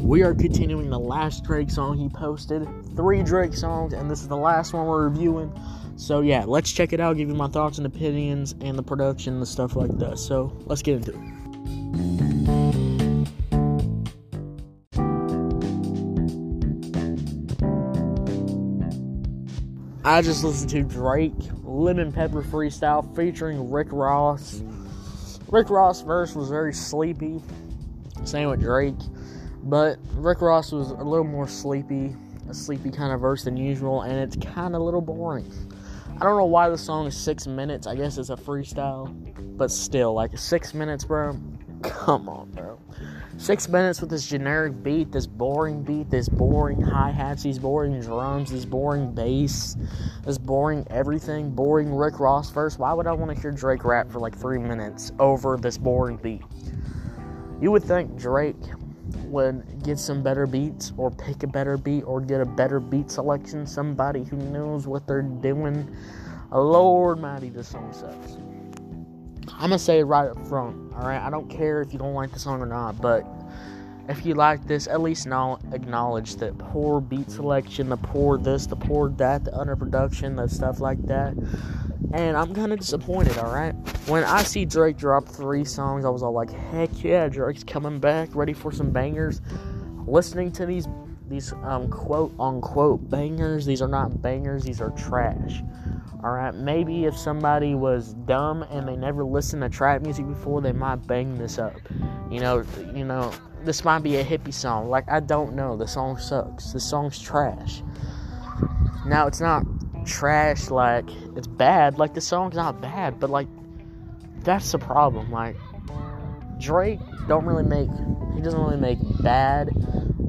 we are continuing the last Drake song he posted. Three Drake songs, and this is the last one we're reviewing. So yeah, let's check it out, give you my thoughts and opinions and the production and stuff like that. So let's get into it. I just listened to Drake Lemon Pepper Freestyle featuring Rick Ross. Rick Ross' verse was very sleepy, same with Drake, but Rick Ross was a little more sleepy, a sleepy kind of verse than usual, and it's kind of a little boring. I don't know why the song is six minutes. I guess it's a freestyle, but still, like six minutes, bro. Come on, bro. Six minutes with this generic beat, this boring beat, this boring hi hats, these boring drums, this boring bass, this boring everything, boring Rick Ross verse. Why would I want to hear Drake rap for like three minutes over this boring beat? You would think Drake would get some better beats or pick a better beat or get a better beat selection, somebody who knows what they're doing. Lord mighty, this song sucks. I'm gonna say it right up front. All right, I don't care if you don't like the song or not, but if you like this, at least now acknowledge that poor beat selection, the poor this, the poor that, the underproduction, the stuff like that. And I'm kind of disappointed. All right, when I see Drake drop three songs, I was all like, "Heck yeah, Drake's coming back, ready for some bangers." Listening to these these um, quote unquote bangers, these are not bangers, these are trash. All right, maybe if somebody was dumb and they never listened to trap music before, they might bang this up. You know, you know, this might be a hippie song. Like I don't know, the song sucks. The song's trash. Now it's not trash like it's bad. Like the song's not bad, but like that's the problem. Like Drake don't really make he doesn't really make bad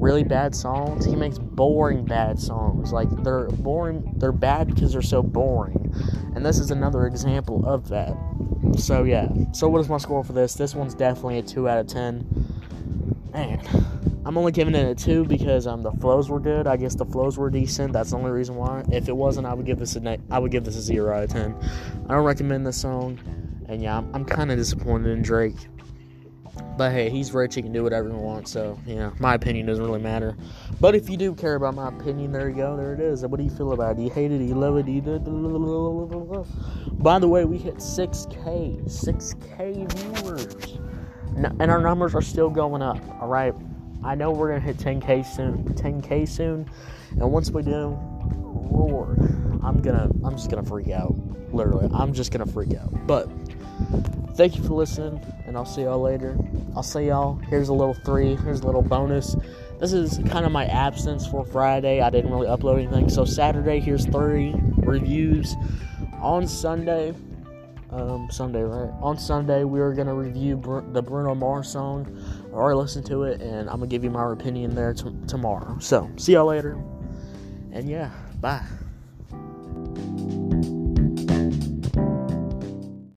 really bad songs. He makes boring bad songs. Like they're boring. They're bad because they're so boring. And this is another example of that. So yeah. So what is my score for this? This one's definitely a two out of ten. Man, I'm only giving it a two because um the flows were good. I guess the flows were decent. That's the only reason why. If it wasn't, I would give this a I would give this a zero out of ten. I don't recommend this song. And yeah, I'm, I'm kind of disappointed in Drake. But hey, he's rich, he can do whatever he wants, so yeah, my opinion doesn't really matter. But if you do care about my opinion, there you go, there it is. What do you feel about it? Do you hate it? Do you love it? Do you... By the way, we hit 6K, 6K viewers. And our numbers are still going up, alright? I know we're gonna hit 10K soon, 10K soon, and once we do, Lord, I'm gonna, I'm just gonna freak out. Literally, I'm just gonna freak out. But thank you for listening, and I'll see y'all later. I'll see y'all. Here's a little three. Here's a little bonus. This is kind of my absence for Friday. I didn't really upload anything. So Saturday, here's three reviews. On Sunday, um, Sunday, right? On Sunday, we are gonna review Br- the Bruno Mars song. I already listened to it, and I'm gonna give you my opinion there t- tomorrow. So see y'all later. And yeah, bye.